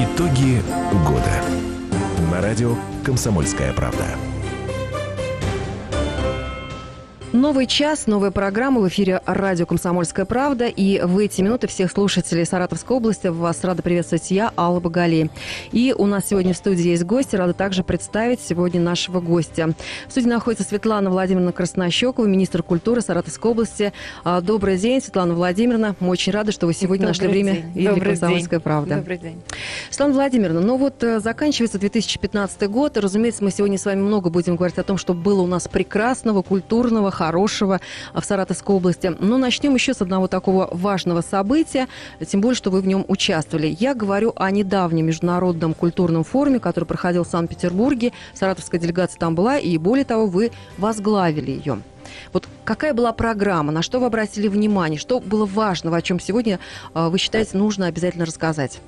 Итоги года. На радио «Комсомольская правда». Новый час, новая программа в эфире радио «Комсомольская правда». И в эти минуты всех слушателей Саратовской области вас рада приветствовать я, Алла Багали. И у нас сегодня в студии есть гости. Рада также представить сегодня нашего гостя. В студии находится Светлана Владимировна Краснощекова, министр культуры Саратовской области. А, добрый день, Светлана Владимировна. Мы очень рады, что вы сегодня Добрый нашли время день. видели Добрый «Комсомольская день. правда». Добрый день. Светлана Владимировна, ну вот э, заканчивается 2015 год, и, разумеется, мы сегодня с вами много будем говорить о том, что было у нас прекрасного, культурного, хорошего в Саратовской области. Но начнем еще с одного такого важного события, тем более, что вы в нем участвовали. Я говорю о недавнем международном культурном форуме, который проходил в Санкт-Петербурге. Саратовская делегация там была, и более того, вы возглавили ее. Вот какая была программа, на что вы обратили внимание, что было важного, о чем сегодня э, вы считаете нужно обязательно рассказать?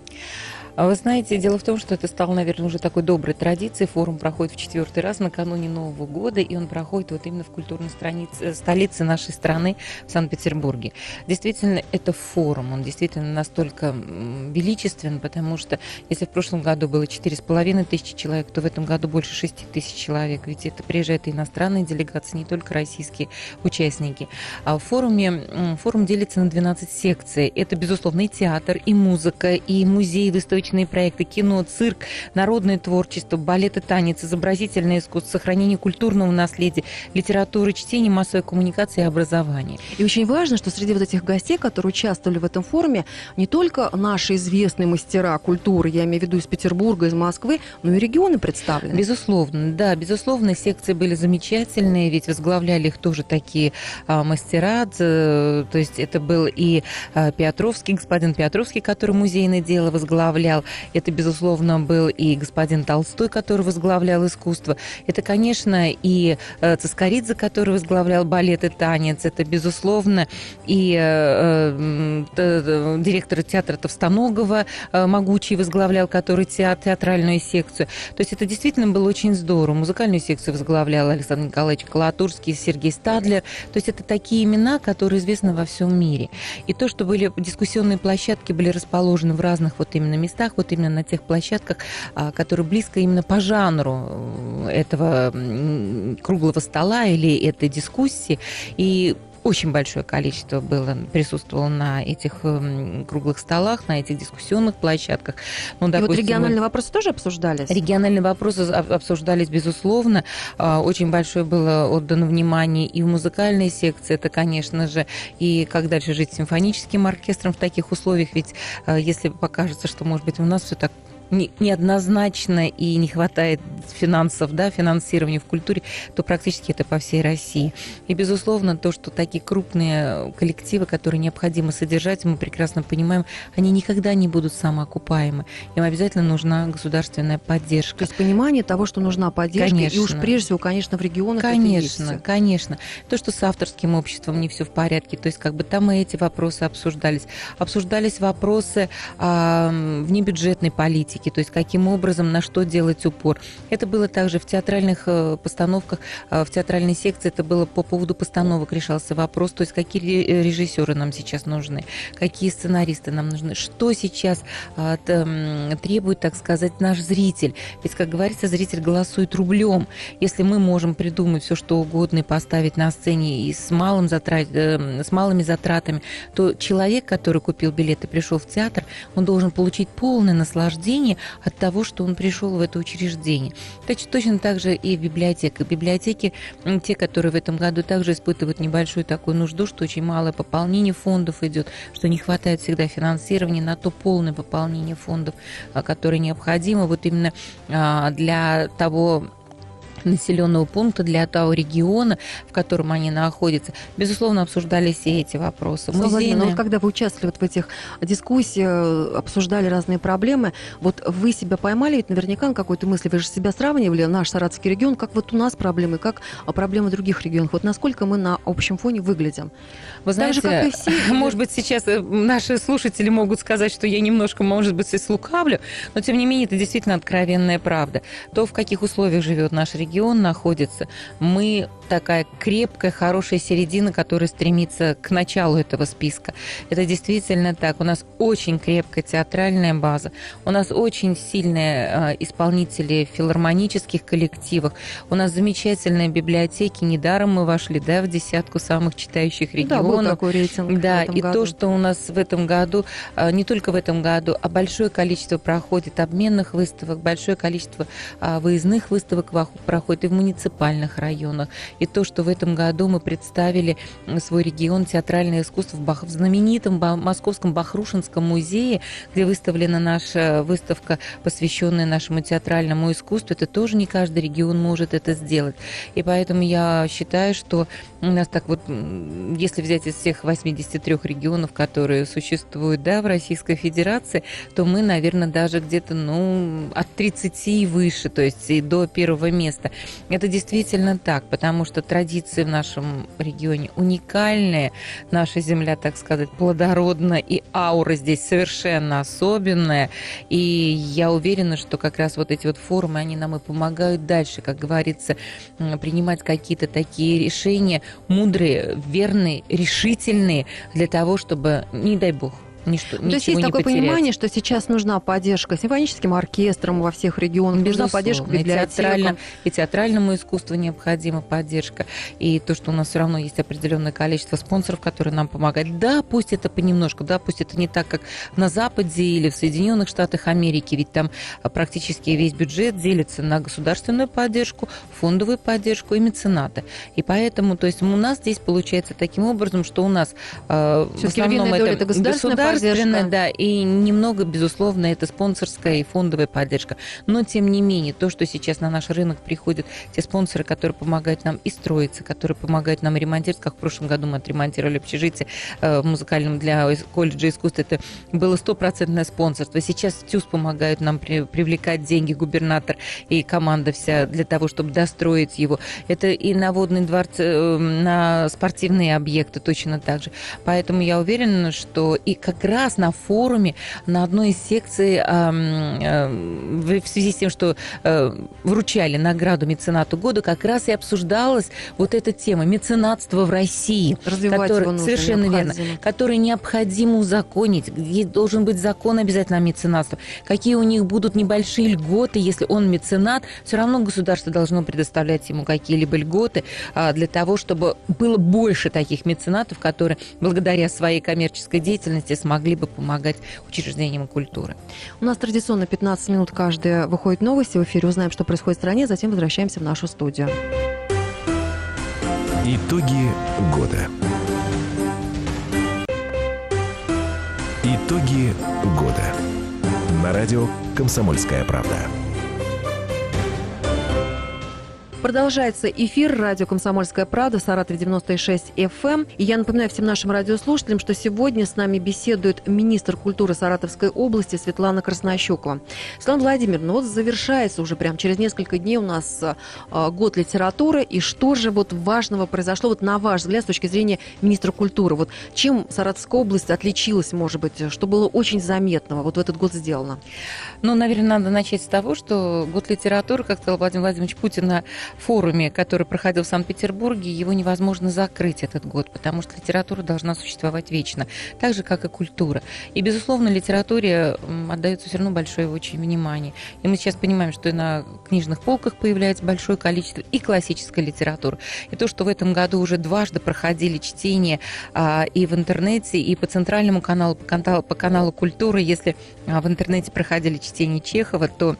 А Вы знаете, дело в том, что это стало, наверное, уже такой доброй традицией. Форум проходит в четвертый раз накануне Нового года, и он проходит вот именно в культурной странице, столице нашей страны, в Санкт-Петербурге. Действительно, это форум, он действительно настолько величествен, потому что если в прошлом году было четыре с половиной тысячи человек, то в этом году больше шести тысяч человек. Ведь это приезжают иностранные делегации, не только российские участники. А в форуме, форум делится на 12 секций. Это, безусловно, и театр, и музыка, и музей, выставочные проекты, кино, цирк, народное творчество, балет и танец, изобразительное искусство, сохранение культурного наследия, литература, чтение, массовая коммуникация и образование. И очень важно, что среди вот этих гостей, которые участвовали в этом форуме, не только наши известные мастера культуры, я имею в виду из Петербурга, из Москвы, но и регионы представлены. Безусловно, да, безусловно, секции были замечательные, ведь возглавляли их тоже такие а, мастера, д- то есть это был и а, Петровский, господин Петровский, который музейное дело возглавлял, это, безусловно, был и господин Толстой, который возглавлял искусство, это, конечно, и э, Цискоридзе, который возглавлял балет и танец, это, безусловно, и э, т- директор театра Товстоногова э, Могучий возглавлял, который театр, театральную секцию. То есть это действительно было очень здорово. Музыкальную секцию возглавлял Александр Николаевич Колотурский, Сергей Стадлер. То есть это такие имена, которые известны во всем мире. И то, что были дискуссионные площадки были расположены в разных вот именно местах, вот именно на тех площадках, а, которые близко именно по жанру э, этого круглого стола или этой дискуссии. И очень большое количество было, присутствовало на этих м, круглых столах, на этих дискуссионных площадках. Ну, и вот допустим, региональные вопросы тоже обсуждались? Региональные вопросы об- обсуждались, безусловно. А, Очень большое было отдано внимание и в музыкальной секции. Это, конечно же, и как дальше жить с симфоническим оркестром в таких условиях. Ведь а, если покажется, что, может быть, у нас все так не- неоднозначно и не хватает финансов, да, финансирования в культуре, то практически это по всей России. И, безусловно, то, что такие крупные коллективы, которые необходимо содержать, мы прекрасно понимаем, они никогда не будут самоокупаемы. Им обязательно нужна государственная То поддержка. есть понимание того, что нужна поддержка, и уж Конечно. прежде всего, конечно, в регионах Конечно, конечно. То, что с авторским обществом не все в порядке, то есть как бы там и эти вопросы обсуждались. Обсуждались вопросы м, внебюджетной политики, то есть каким образом, на что делать упор. Это было также в театральных э, постановках, э, в театральной секции, это было по поводу постановок решался вопрос, то есть какие ре- режиссеры нам сейчас нужны, какие сценаристы нам нужны, что сейчас а, т- м, требует, так сказать, наш зритель. Ведь, как говорится, зритель голосует рублем. Если мы можем придумать все, что угодно и поставить на сцене и с, малым затрат, э, с малыми затратами, то человек, который купил билет и пришел в театр, он должен получить полное наслаждение от того, что он пришел в это учреждение. Точ- Точно так же и в библиотеках. Библиотеки, те, которые в этом году также испытывают небольшую такую нужду, что очень малое пополнение фондов идет, что не хватает всегда финансирования на то полное пополнение фондов, а, которое необходимо вот именно а, для того населенного пункта, для того региона, в котором они находятся. Безусловно, обсуждались все эти вопросы. Музейные- вот когда вы участвовали вот в этих дискуссиях, обсуждали разные проблемы, вот вы себя поймали ведь наверняка на какой-то мысли, вы же себя сравнивали, наш Саратовский регион, как вот у нас проблемы, как а, проблемы других регионов, вот насколько мы на общем фоне выглядим. Вы Так же, знаете, как и все, может быть, сейчас э, наши слушатели могут сказать, что я немножко, может быть, и слукавлю, но, тем не менее, это действительно откровенная правда. То, в каких условиях живет наш регион, регион находится, мы такая крепкая, хорошая середина, которая стремится к началу этого списка. Это действительно так. У нас очень крепкая театральная база, у нас очень сильные э, исполнители в филармонических коллективах, у нас замечательные библиотеки. Недаром мы вошли да, в десятку самых читающих регионов. Да, был такой рейтинг Да, и году. то, что у нас в этом году, э, не только в этом году, а большое количество проходит обменных выставок, большое количество а, выездных выставок вах- проходит и в муниципальных районах. И то, что в этом году мы представили свой регион театральное искусство в, Бах- в знаменитом Ба- Московском Бахрушинском музее, где выставлена наша выставка, посвященная нашему театральному искусству, это тоже не каждый регион может это сделать. И поэтому я считаю, что у нас так вот, если взять из всех 83 регионов, которые существуют да, в Российской Федерации, то мы, наверное, даже где-то ну, от 30 и выше, то есть и до первого места. Это действительно так, потому что традиции в нашем регионе уникальные, наша земля, так сказать, плодородна, и аура здесь совершенно особенная. И я уверена, что как раз вот эти вот форумы, они нам и помогают дальше, как говорится, принимать какие-то такие решения мудрые, верные, решительные для того, чтобы, не дай бог, ничто, Ну, То есть есть такое потерять. понимание, что сейчас нужна поддержка симфоническим оркестрам во всех регионах, нужна Безусловно, поддержка и, театрально- библиотекам. и театральному искусству необходима поддержка. И то, что у нас все равно есть определенное количество спонсоров, которые нам помогают. Да, пусть это понемножку, да, пусть это не так, как на Западе или в Соединенных Штатах Америки, ведь там а, практически весь бюджет делится на государственную поддержку, фондовую поддержку и меценаты. И поэтому, то есть у нас здесь получается таким образом, что у нас э, в основном это это государственная, поддержка. да, и немного, безусловно, это спонсорская и фондовая поддержка. Но, тем не менее, то, что сейчас на наш рынок приходят те спонсоры, которые помогают нам и строиться, которые помогают нам ремонтировать, как в прошлом году мы отремонтировали общежитие э, в музыкальном для колледжа искусств, это было стопроцентное спонсорство. Сейчас ТЮЗ помогают нам при- привлекать деньги, губернатор и команда вся для того, чтобы достроить его. Это и на водные дворцы, э, на спортивные объекты точно так же. Поэтому я уверена, что и как раз на форуме, на одной из секций, эм, в связи с тем, что э, вручали награду меценату года, как раз и обсуждалась вот эта тема меценатства в России. Развивать который- его нужно, совершенно верно, необходимо. который необходимо узаконить, где должен быть закон обязательно о меценатстве, какие у них будут небольшие льготы, если он меценат, все равно государство должно предоставлять ему какие-либо льготы а, для того, чтобы было больше таких меценатов, которые благодаря своей коммерческой деятельности смогли бы помогать учреждениям культуры. У нас традиционно 15 минут каждая выходит новости в эфире. Узнаем, что происходит в стране, затем возвращаемся в нашу студию. Итоги года. Итоги года. На радио «Комсомольская правда». Продолжается эфир радио «Комсомольская правда», Саратов 96 FM. И я напоминаю всем нашим радиослушателям, что сегодня с нами беседует министр культуры Саратовской области Светлана Краснощекова. Светлана Владимировна, ну вот завершается уже прям через несколько дней у нас а, год литературы. И что же вот важного произошло, вот на ваш взгляд, с точки зрения министра культуры? Вот чем Саратовская область отличилась, может быть, что было очень заметного вот в этот год сделано? Ну, наверное, надо начать с того, что год литературы, как сказал Владимир Владимирович Путин форуме, который проходил в Санкт-Петербурге, его невозможно закрыть этот год, потому что литература должна существовать вечно, так же, как и культура. И, безусловно, литературе отдается все равно большое очень внимание. И мы сейчас понимаем, что и на книжных полках появляется большое количество и классической литературы. И то, что в этом году уже дважды проходили чтения а, и в интернете, и по центральному каналу, по каналу, по каналу культуры, если а, в интернете проходили чтения Чехова, то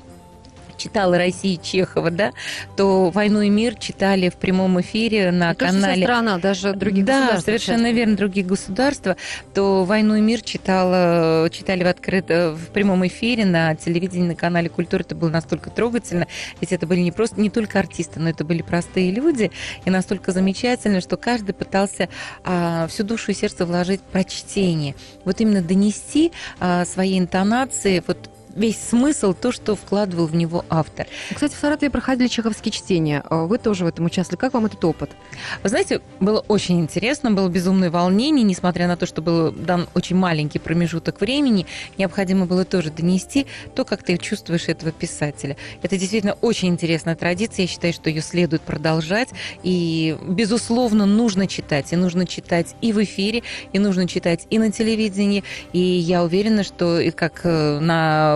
читала Россия Чехова, да, то «Войну и мир» читали в прямом эфире на Не что вся канале страна, даже других да, государств совершенно участвуют. верно, других государства, то «Войну и мир» читала, читали в открыто в прямом эфире на телевидении, на канале «Культура». Это было настолько трогательно, ведь это были не просто не только артисты, но это были простые люди, и настолько замечательно, что каждый пытался а, всю душу и сердце вложить в прочтение. Вот именно донести а, свои интонации, вот весь смысл, то, что вкладывал в него автор. Кстати, в Саратове проходили чеховские чтения. А Вы тоже в этом участвовали. Как вам этот опыт? Вы знаете, было очень интересно, было безумное волнение, несмотря на то, что был дан очень маленький промежуток времени, необходимо было тоже донести то, как ты чувствуешь этого писателя. Это действительно очень интересная традиция, я считаю, что ее следует продолжать, и, безусловно, нужно читать, и нужно читать и в эфире, и нужно читать и на телевидении, и я уверена, что и как э,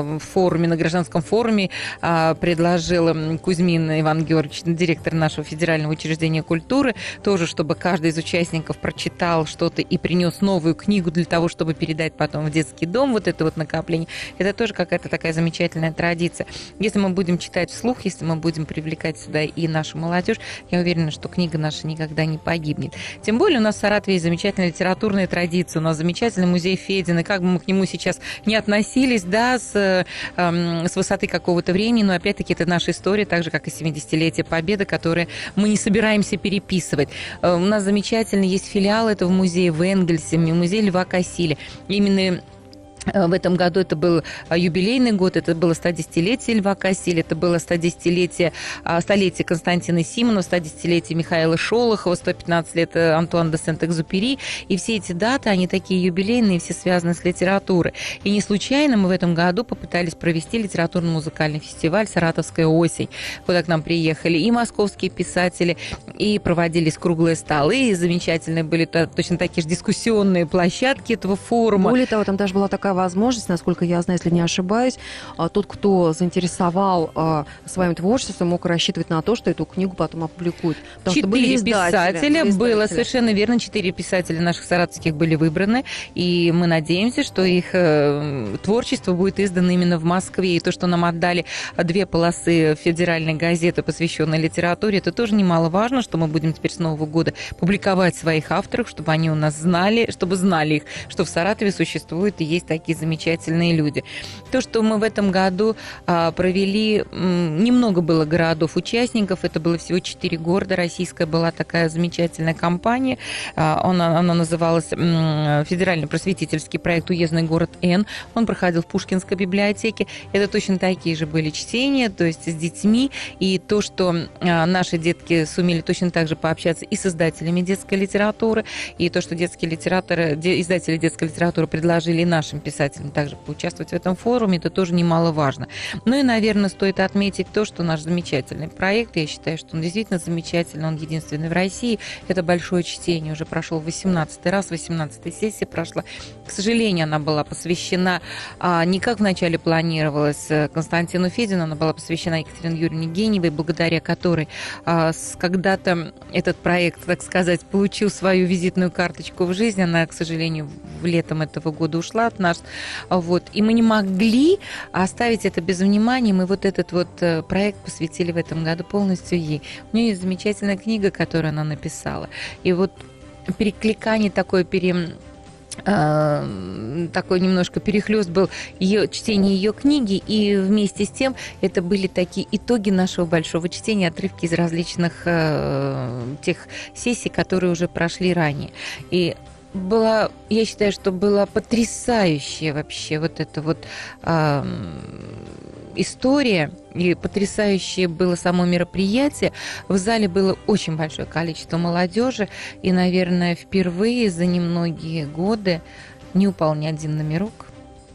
на форуме, на гражданском форуме а, предложил Кузьмин Иван Георгиевич, директор нашего федерального учреждения культуры, тоже, чтобы каждый из участников прочитал что-то и принес новую книгу для того, чтобы передать потом в детский дом вот это вот накопление. Это тоже какая-то такая замечательная традиция. Если мы будем читать вслух, если мы будем привлекать сюда и нашу молодежь, я уверена, что книга наша никогда не погибнет. Тем более у нас в Саратове есть замечательная литературная традиция, у нас замечательный музей Федин, и как бы мы к нему сейчас не относились, да, с, эм, с высоты какого-то времени, но опять-таки это наша история, так же, как и 70-летие Победы, которые мы не собираемся переписывать. Э, У нас замечательный есть филиал этого музея в Энгельсе, музей Льва Кассиля. Именно В этом году это был а, юбилейный год, это было 110-летие Льва Кассиля, это было 110-летие, а, столетие Константина Симонова, 110-летие Михаила Шолохова, 115 лет э, Антуан де Сент-Экзупери. И все эти даты, они такие юбилейные, все связаны с литературой. И не случайно мы в этом году попытались провести литературно-музыкальный фестиваль «Саратовская осень», куда к нам приехали и московские писатели, и проводились круглые столы, и замечательные были то- точно такие же дискуссионные площадки этого форума. Более того, там даже была такая возможность, насколько я знаю, если не ошибаюсь, а, тот, кто заинтересовал а, своим творчеством, мог рассчитывать на то, что эту книгу потом опубликуют. Потому что были Четыре издатели, писателя были было, издатели. совершенно верно, четыре писателя наших саратовских были выбраны, и мы надеемся, что их э, творчество будет издано именно в Москве, и то, что нам отдали две полосы федеральной газеты, посвященной литературе, это тоже немаловажно, что мы будем теперь с Нового года публиковать своих авторов, чтобы они у нас знали, чтобы знали их, что в Саратове существуют и есть такие замечательные люди. То, что мы в этом году а, провели, немного было городов-участников, это было всего четыре города, российская была такая замечательная компания, А, она, она называлась Федеральный просветительский проект «Уездный город Н», он проходил в Пушкинской библиотеке, это точно такие же были чтения, то есть с детьми, и то, что а, наши детки сумели точно так же пообщаться и с издателями детской литературы, и то, что детские литераторы, издатели детской литературы предложили нашим писателям также поучаствовать в этом форуме, это тоже немаловажно. Ну и, наверное, стоит отметить то, что наш замечательный проект, я считаю, что он действительно замечательный, он единственный в России, это большое чтение, уже прошел 18 раз, 18 сессия прошла. К сожалению, она была посвящена а, не как вначале планировалось э, Константину Федину, она была посвящена Екатерине Юрьевне Геневой, благодаря которой а, когда-то этот проект, так сказать, получил свою визитную карточку в жизнь. Она, к сожалению, в летом этого года ушла от нас. Вот. И мы не могли оставить это без внимания. Мы вот этот вот э, проект посвятили в этом году полностью ей. У нее есть замечательная книга, которую она написала. И вот перекликание такое пере э, такой немножко перехлест был ее чтение ее книги, и вместе с тем это были такие итоги нашего большого чтения, отрывки из различных э, тех сессий, которые уже прошли ранее. И была, я считаю, что была потрясающая вообще вот эта вот ам, история и потрясающее было само мероприятие. В зале было очень большое количество молодежи, и, наверное, впервые за немногие годы не упал ни один номерок,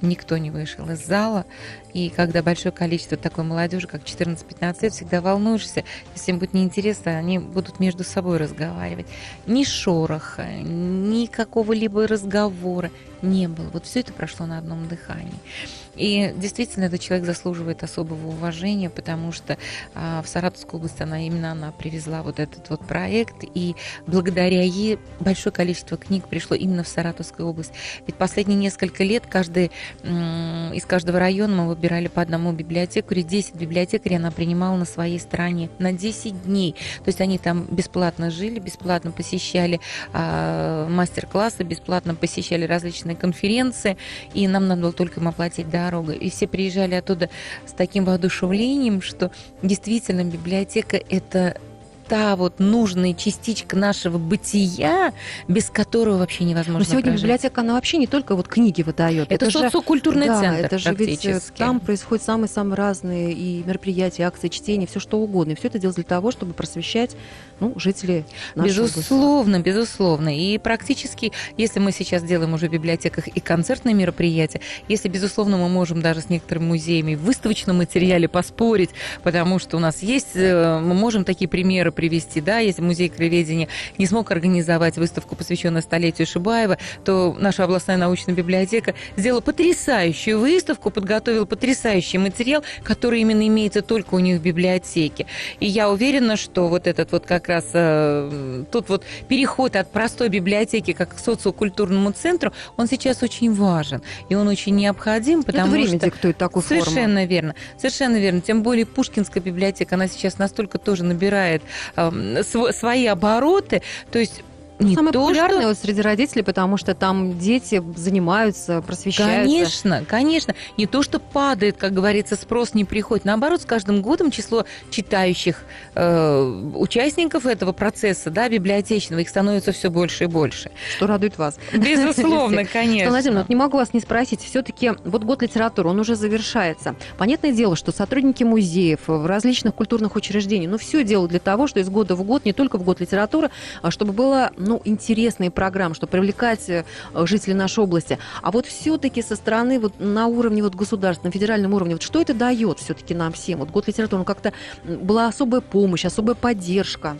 никто не вышел из зала. И когда большое количество такой молодежи, как 14-15 лет, всегда волнуешься, если им будет неинтересно, они будут между собой разговаривать. Ни шороха, ни какого-либо разговора не было. Вот все это прошло на одном дыхании. И действительно, этот человек заслуживает особого уважения, потому что а, в Саратовскую область она именно она привезла вот этот вот проект, и благодаря ей большое количество книг пришло именно в Саратовскую область. Ведь последние несколько лет каждый из каждого района мы выбирали по одному библиотекарю, 10 библиотекарей она принимала на своей стране на 10 дней. То есть они там бесплатно жили, бесплатно посещали а, мастер-классы, бесплатно посещали различные конференции, и нам надо было только им оплатить дорогу. И все приезжали оттуда с таким воодушевлением, что действительно библиотека – это та вот нужная частичка нашего бытия, без которого вообще невозможно Но сегодня прожить. библиотека, она вообще не только вот книги выдает. Это, же социокультурный да, центр это же ведь э, там происходят самые-самые разные и мероприятия, акции, чтения, все что угодно. И все это делается для того, чтобы просвещать ну, жителей области. Безусловно, безусловно. И практически, если мы сейчас делаем уже в библиотеках и концертные мероприятия, если, безусловно, мы можем даже с некоторыми музеями в выставочном материале поспорить, потому что у нас есть, э, мы можем такие примеры привести, да, если музей краеведения не смог организовать выставку, посвященную столетию Шибаева, то наша областная научная библиотека сделала потрясающую выставку, подготовила потрясающий материал, который именно имеется только у них в библиотеке. И я уверена, что вот этот вот как раз э, тот вот переход от простой библиотеки как к социокультурному центру, он сейчас очень важен. И он очень необходим, потому это время что... диктует такую форму. Совершенно верно. Совершенно верно. Тем более Пушкинская библиотека, она сейчас настолько тоже набирает свои обороты. То есть не Самое то, популярное что... вот среди родителей, потому что там дети занимаются, просвещаются. Конечно, конечно. Не то, что падает, как говорится, спрос не приходит. Наоборот, с каждым годом число читающих э, участников этого процесса, да, библиотечного, их становится все больше и больше. Что радует вас. Безусловно, конечно. Владимировна, вот не могу вас не спросить. Все-таки вот год литературы, он уже завершается. Понятное дело, что сотрудники музеев, в различных культурных учреждениях, ну, все делают для того, что из года в год, не только в год литературы, а чтобы было, ну, интересные программы, чтобы привлекать э, жителей нашей области. А вот все-таки со стороны вот на уровне вот государственном, федеральном уровне, вот что это дает все-таки нам всем? Вот год литературы, ну, как-то была особая помощь, особая поддержка.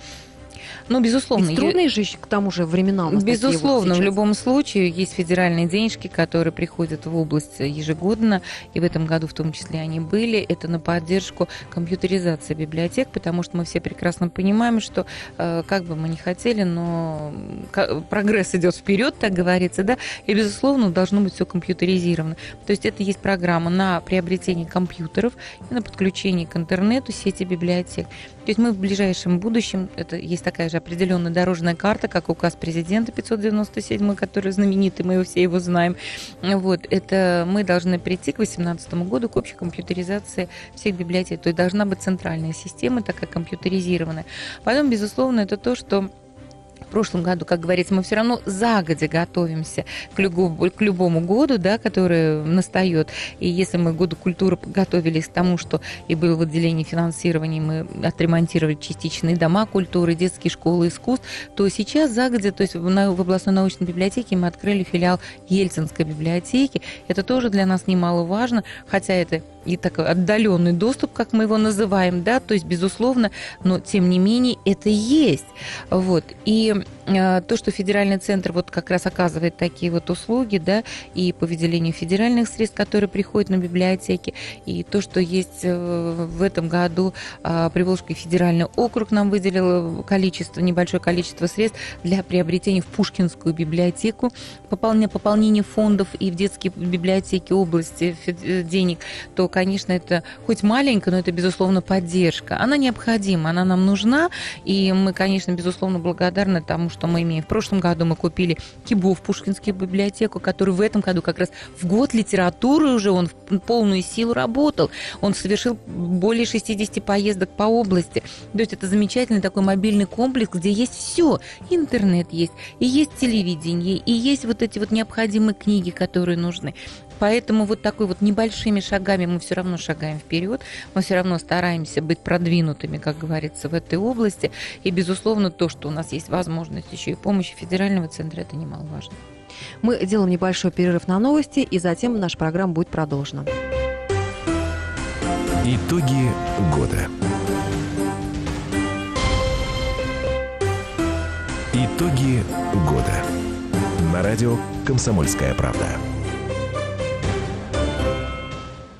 Ну, безусловно. Ведь е- трудные же к тому же времена у нас такие вот Безусловно, в любом случае есть федеральные денежки, которые приходят в область ежегодно, и в этом году в том числе они были. Это на поддержку компьютеризации библиотек, потому что мы все прекрасно понимаем, что э, как бы мы ни хотели, но прогресс идет вперед, так говорится, да, и безусловно должно быть все компьютеризировано. То есть это есть программа на приобретение компьютеров и на подключение к интернету сети библиотек. То есть мы в ближайшем будущем, это есть такая же определенная дорожная карта, как указ президента 597, который знаменитый, мы все его знаем. Вот, это мы должны прийти к 2018 году к общей компьютеризации всех библиотек. То есть должна быть центральная система, такая компьютеризированная. Потом, безусловно, это то, что в прошлом году, как говорится, мы все равно загодя готовимся к любому, к любому году, да, который настает. И если мы году культуры готовились к тому, что и было выделение финансирования, мы отремонтировали частичные дома культуры, детские школы искусств, то сейчас загодя, то есть в, в областной научной библиотеке мы открыли филиал Ельцинской библиотеки. Это тоже для нас немаловажно, хотя это и такой отдаленный доступ, как мы его называем, да, то есть, безусловно, но тем не менее это есть. Вот. И то, что федеральный центр вот как раз оказывает такие вот услуги, да, и по выделению федеральных средств, которые приходят на библиотеки, и то, что есть э, в этом году э, Приволжский федеральный округ нам выделил количество, небольшое количество средств для приобретения в Пушкинскую библиотеку, пополнение, пополнение фондов и в детские библиотеки области э, денег, то, конечно, это хоть маленько, но это, безусловно, поддержка. Она необходима, она нам нужна, и мы, конечно, безусловно, благодарны тому, что мы имеем. В прошлом году мы купили Кибо в Пушкинскую библиотеку, который в этом году как раз в год литературы уже он в полную силу работал. Он совершил более 60 поездок по области. То есть это замечательный такой мобильный комплекс, где есть все. Интернет есть, и есть телевидение, и есть вот эти вот необходимые книги, которые нужны. Поэтому вот такой вот небольшими шагами мы все равно шагаем вперед, мы все равно стараемся быть продвинутыми, как говорится, в этой области. И, безусловно, то, что у нас есть возможность еще и помощи федерального центра, это немаловажно. Мы делаем небольшой перерыв на новости, и затем наша программа будет продолжена. Итоги года. Итоги года. На радио «Комсомольская правда».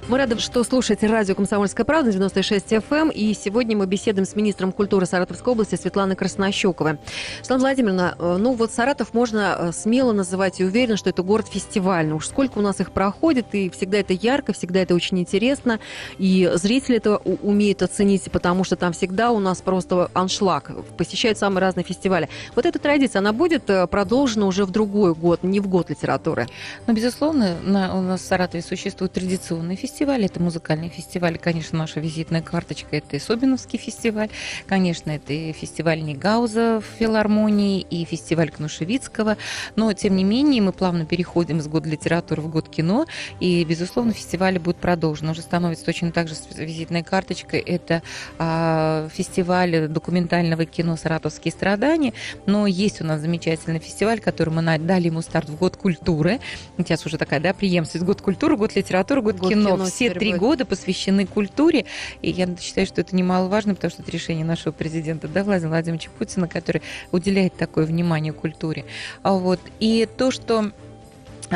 Мы рады, что слушаете радио «Комсомольская правда» 96 FM. эм. И сегодня мы беседуем с министром культуры Саратовской области Светланой Краснощековой. Светлана Владимировна, э, ну вот Саратов можно э, смело называть и уверенно, что это город фестивальный. Уж сколько у нас их проходит, и всегда это ярко, всегда это очень интересно. И зрители это умеют оценить, потому что там всегда у нас просто аншлаг. Посещают самые разные фестивали. Вот эта традиция, она будет э, продолжена уже в другой год, не в год литературы. Но, безусловно, на- у нас в Саратове существуют традиционные фестивали, фестивали, это музыкальный фестиваль. Конечно, наша визитная карточка – это и Собиновский фестиваль. Конечно, это и фестиваль Негауза в филармонии, и фестиваль Кнушевицкого. Но, тем не менее, мы плавно переходим с года литературы в год кино. И, безусловно, фестиваль будет продолжен. Уже становится точно так же визитной карточкой. Это а, фестиваль документального кино «Саратовские страдания». Но есть у нас замечательный фестиваль, который мы дали ему старт в год культуры. Сейчас уже такая, да, преемственность. Год культуры, год литературы, год, год кино. кино. Все три будет. года посвящены культуре. И я считаю, что это немаловажно, потому что это решение нашего президента, да, Владимира Владимировича Путина, который уделяет такое внимание культуре. А вот. И то, что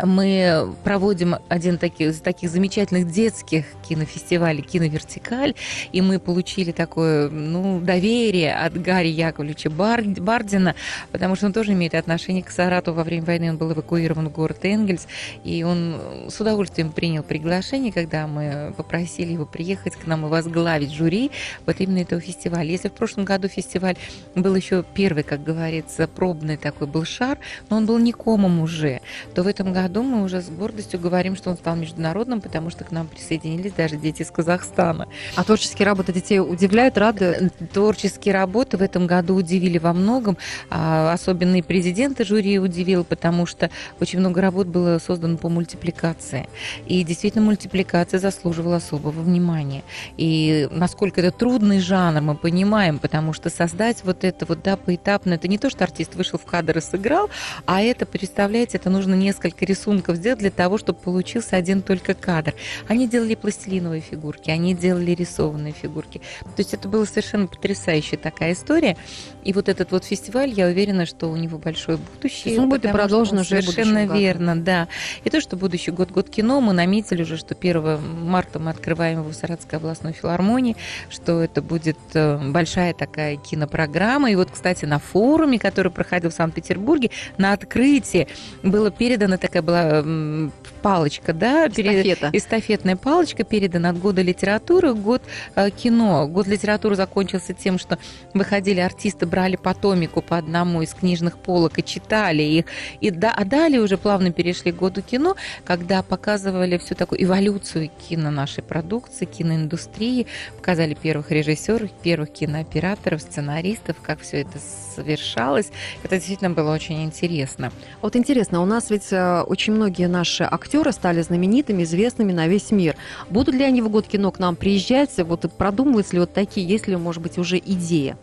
мы проводим один из таких замечательных детских кинофестивалей «Киновертикаль», и мы получили такое ну, доверие от Гарри Яковлевича Бардина, потому что он тоже имеет отношение к Сарату. Во время войны он был эвакуирован в город Энгельс, и он с удовольствием принял приглашение, когда мы попросили его приехать к нам и возглавить жюри вот именно этого фестиваля. Если в прошлом году фестиваль был еще первый, как говорится, пробный такой был шар, но он был не комом уже, то в этом году году мы уже с гордостью говорим, что он стал международным, потому что к нам присоединились даже дети из Казахстана. А творческие работы детей удивляют, радуют? Творческие работы в этом году удивили во многом. А особенно и президента жюри удивил, потому что очень много работ было создано по мультипликации. И действительно мультипликация заслуживала особого внимания. И насколько это трудный жанр, мы понимаем, потому что создать вот это вот, да, поэтапно, это не то, что артист вышел в кадр и сыграл, а это, представляете, это нужно несколько рисунков сделать для того, чтобы получился один только кадр. Они делали пластилиновые фигурки, они делали рисованные фигурки. То есть это была совершенно потрясающая такая история. И вот этот вот фестиваль, я уверена, что у него большое будущее. Он будет продолжен уже Совершенно верно, да. И то, что будущий год год кино, мы наметили уже, что 1 марта мы открываем его в Саратовской областной филармонии, что это будет э, большая такая кинопрограмма. И вот, кстати, на форуме, который проходил в Санкт-Петербурге, на открытии было передано такая была палочка, да, Эстафета. Перед, эстафетная палочка передана от года литературы год э, кино. Год литературы закончился тем, что выходили артисты, брали по томику по одному из книжных полок и читали их. И да, а далее уже плавно перешли к году кино, когда показывали всю такую эволюцию кино нашей продукции, киноиндустрии, показали первых режиссеров, первых кинооператоров, сценаристов, как все это совершалось. Это действительно было очень интересно. Вот интересно, у нас ведь э, очень многие наши актеры стали знаменитыми, известными на весь мир. Будут ли они в год кино к нам приезжать? Вот продумываются ли вот такие, есть ли, может быть, уже идея?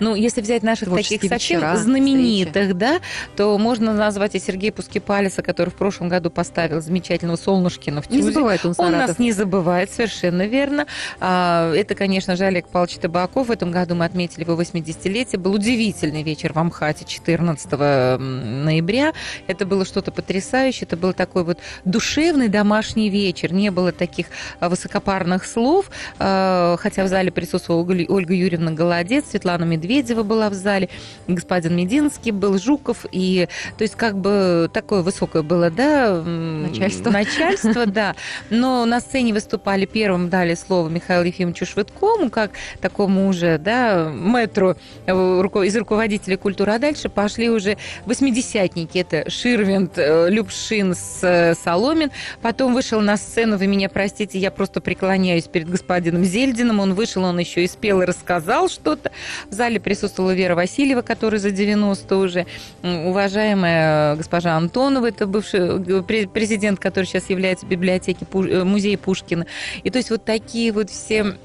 Ну, если взять наших таких совсем вечера, знаменитых, встречи. да, то можно назвать и Сергея Пускипалиса, который в прошлом году поставил замечательного Солнышкина в Тюзе. Не забывает он Саратов. Он нас не забывает, совершенно верно. А, это, конечно же, Олег Павлович Табаков. В этом году мы отметили его 80-летие. Был удивительный вечер в Амхате 14 ноября. Это было что-то потрясающее. Это был такой вот душевный домашний вечер. Не было таких а, высокопарных слов, а, хотя в зале присутствовала Ольга Юрьевна Голодец, Светлана Медведева была в зале, господин Мединский был, Жуков, и то есть как бы такое высокое было, да, начальство, начальство да, но на сцене выступали первым, дали слово Михаилу Ефимовичу Швыдкому, как такому уже, да, мэтру э, из руководителей культуры, а дальше пошли уже восьмидесятники, это Ширвинд, э, Любшин, э, Соломин, потом вышел на сцену, вы меня простите, я просто преклоняюсь перед господином Зельдиным, он вышел, он еще и спел и рассказал что-то, в зале присутствовала Вера Васильева, которая за 90 уже, уважаемая госпожа Антонова, это бывший э, президент, который сейчас является библиотеки, э, музея Пушкина. И то есть вот такие вот все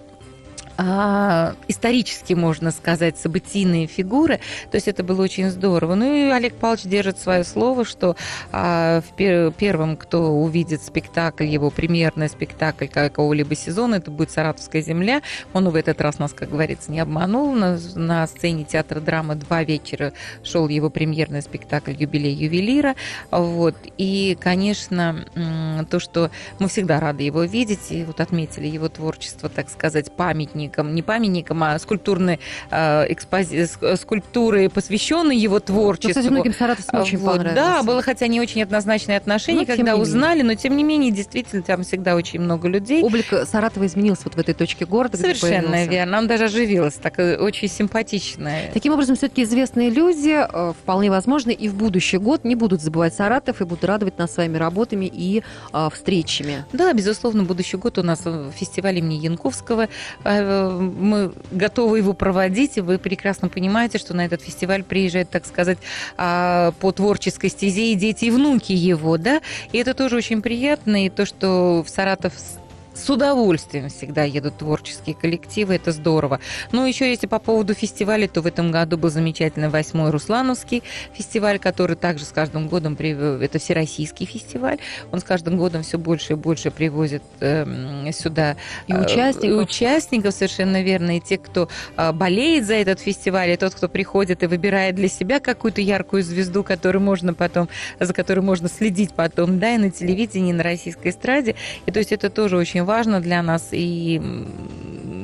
а, исторически, можно сказать, событийные фигуры. То есть это было очень здорово. Ну и Олег Павлович держит свое слово, что а, в пер первым, кто увидит спектакль, его премьерный спектакль какого-либо сезона, это будет «Саратовская земля». Он в этот раз нас, как говорится, не обманул. На, на сцене театра драмы два вечера шел его премьерный спектакль «Юбилей ювелира». Вот. И, конечно, то, что мы всегда рады его видеть, и вот отметили его творчество, так сказать, памятник памятником, не памятником, а скульптурной э, экспози... скульптуры, посвященной его творчеству. Ну, кстати, многим саратовцам очень вот, понравилось. Да, было хотя не очень однозначное отношение, ну, когда узнали, но тем не менее, действительно, там всегда очень много людей. Облик Саратова изменился вот в этой точке города. Совершенно верно. Он даже оживился, так э, очень симпатичная. Таким образом, все-таки известные люди э, вполне возможно и в будущий год не будут забывать Саратов и будут радовать нас своими работами и э, встречами. Да, безусловно, будущий год у нас фестиваль имени Янковского. Э, мы готовы его проводить, и вы прекрасно понимаете, что на этот фестиваль приезжают, так сказать, а, по творческой стезе и дети, и внуки его, да, и это тоже очень приятно, и то, что в Саратов с удовольствием всегда едут творческие коллективы, это здорово. Ну, еще если по поводу фестиваля, то в этом году был замечательный восьмой Руслановский фестиваль, который также с каждым годом, это всероссийский фестиваль, он с каждым годом все больше и больше привозит э, сюда и э, участников. И участников, совершенно верно, и те, кто э, болеет за этот фестиваль, и тот, кто приходит и выбирает для себя какую-то яркую звезду, которую можно потом, за которой можно следить потом, да, и на телевидении, и на российской эстраде. И то есть это тоже очень важно для нас. И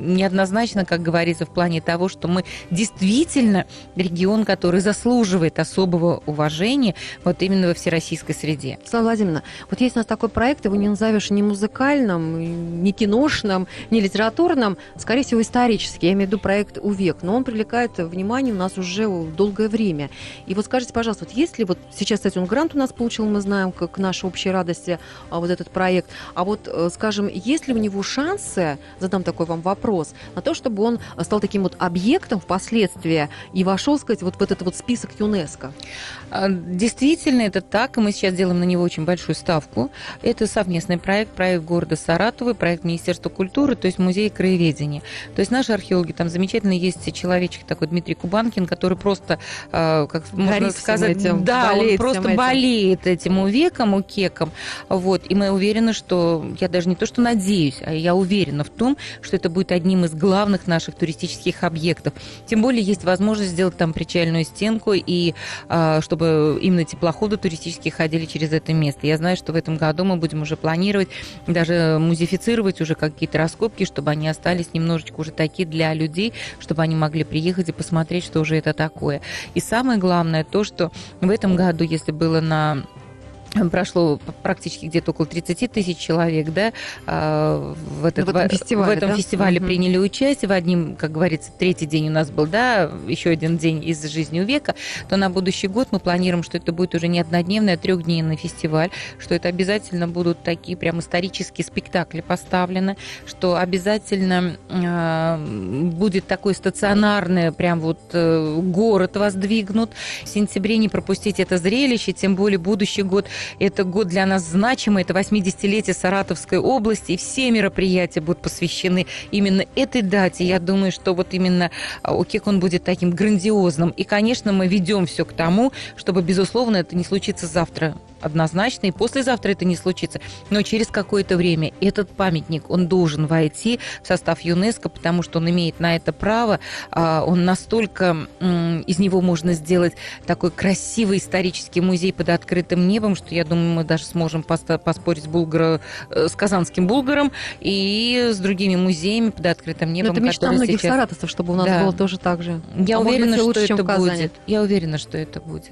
неоднозначно, как говорится, в плане того, что мы действительно регион, который заслуживает особого уважения вот именно во всероссийской среде. Слава Владимировна, вот есть у нас такой проект, его не назовешь ни музыкальным, ни киношным, ни литературным, скорее всего, исторический. Я имею в виду проект «Увек», но он привлекает внимание у нас уже долгое время. И вот скажите, пожалуйста, вот есть ли вот сейчас, кстати, он грант у нас получил, мы знаем, как нашей общей радости, а, вот этот проект, а вот, э, скажем, есть ли у него шансы, задам такой вам вопрос, на то, чтобы он стал таким вот объектом впоследствии и вошел, сказать, вот в этот вот список ЮНЕСКО? А, действительно, это так, и мы сейчас делаем на него очень большую ставку. Это совместный проект, проект города Саратова, проект Министерства культуры, то есть музей краеведения. То есть наши археологи, там замечательно есть человечек такой Дмитрий Кубанкин, который просто, а, как Горит можно сказать, этим, да, он просто этим. болеет этим веком, укеком. Вот, и мы уверены, что, я даже не то, что надеюсь, а я уверена в том, что это будет одним из главных наших туристических объектов. Тем более есть возможность сделать там причальную стенку и а, чтобы именно теплоходы туристические ходили через это место. Я знаю, что в этом году мы будем уже планировать, даже музифицировать уже какие-то раскопки, чтобы они остались немножечко уже такие для людей, чтобы они могли приехать и посмотреть, что уже это такое. И самое главное то, что в этом году, если было на прошло практически где-то около 30 тысяч человек, да, а, в, этот, в этом фестивале, в этом да? фестивале угу. приняли участие. В одним, как говорится, третий день у нас был, да, еще один день из жизни у века, то на будущий год мы планируем, что это будет уже не однодневный, а трехдневный фестиваль, что это обязательно будут такие прям исторические спектакли поставлены, что обязательно э, будет такой стационарный прям вот э, город воздвигнут. В сентябре не пропустить это зрелище, тем более будущий год – это год для нас значимый, это 80-летие Саратовской области, и все мероприятия будут посвящены именно этой дате. Я думаю, что вот именно ОКЕК он будет таким грандиозным. И, конечно, мы ведем все к тому, чтобы, безусловно, это не случится завтра однозначно, и послезавтра это не случится. Но через какое-то время этот памятник, он должен войти в состав ЮНЕСКО, потому что он имеет на это право. А, он настолько, из него можно сделать такой красивый исторический музей под открытым небом, что я думаю, мы даже сможем поспорить с, Булгара, э, с казанским Булгаром и с другими музеями под открытым небом. Но это мечта многих сейчас... саратовцев, чтобы у нас да. было тоже так же. Я а уверена, что лучше, это будет. Я уверена, что это будет.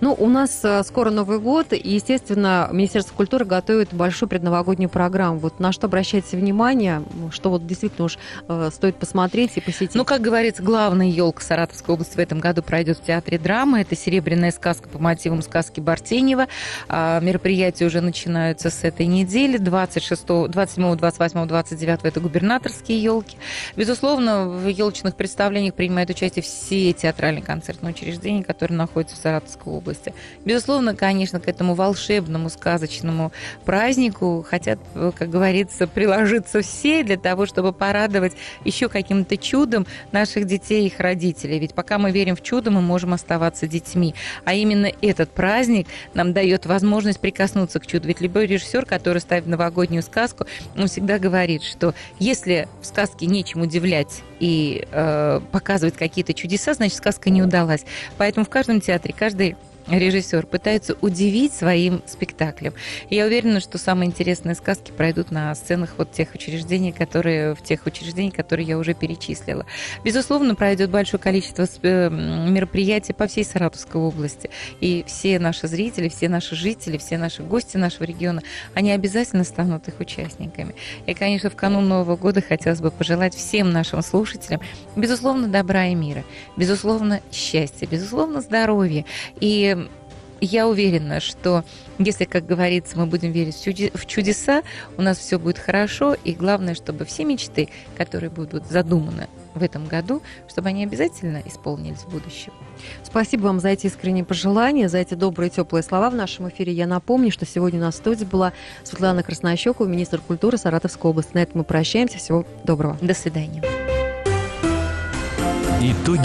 Ну, у нас э, скоро Новый год, и, естественно, Министерство культуры готовит большую предновогоднюю программу. Вот на что обращайте внимание, что вот действительно уж э, стоит посмотреть и посетить? Ну, как говорится, главная елка Саратовской области в этом году пройдет в Театре драмы. Это «Серебряная сказка» по мотивам сказки Бартенева. А, мероприятия уже начинаются с этой недели. 26, 27, 28, 29 это губернаторские елки. Безусловно, в елочных представлениях принимают участие все театральные концертные учреждения, которые находятся в Саратовской Московской области. Безусловно, конечно, к этому волшебному, сказочному празднику хотят, как говорится, приложиться все для того, чтобы порадовать еще каким-то чудом наших детей и их родителей. Ведь пока мы верим в чудо, мы можем оставаться детьми. А именно этот праздник нам дает возможность прикоснуться к чуду. Ведь любой режиссер, который ставит новогоднюю сказку, он всегда говорит, что если в сказке нечем удивлять и э, показывать какие-то чудеса, значит, сказка не удалась. Поэтому в каждом театре, каждый режиссер пытаются удивить своим спектаклем. Я уверена, что самые интересные сказки пройдут на сценах вот тех учреждений, которые в тех учреждениях, которые я уже перечислила. Безусловно, пройдет большое количество э, мероприятий по всей Саратовской области. И все наши зрители, все наши жители, все наши гости нашего региона, они обязательно станут их участниками. И, конечно, в канун Нового года хотелось бы пожелать всем нашим слушателям, безусловно, добра и мира, безусловно, счастья, безусловно, здоровья. И я уверена, что если, как говорится, мы будем верить в чудеса, у нас все будет хорошо, и главное, чтобы все мечты, которые будут задуманы в этом году, чтобы они обязательно исполнились в будущем. Спасибо вам за эти искренние пожелания, за эти добрые, теплые слова в нашем эфире. Я напомню, что сегодня у нас в студии была Светлана Краснощекова, министр культуры Саратовской области. На этом мы прощаемся. Всего доброго. До свидания. Итоги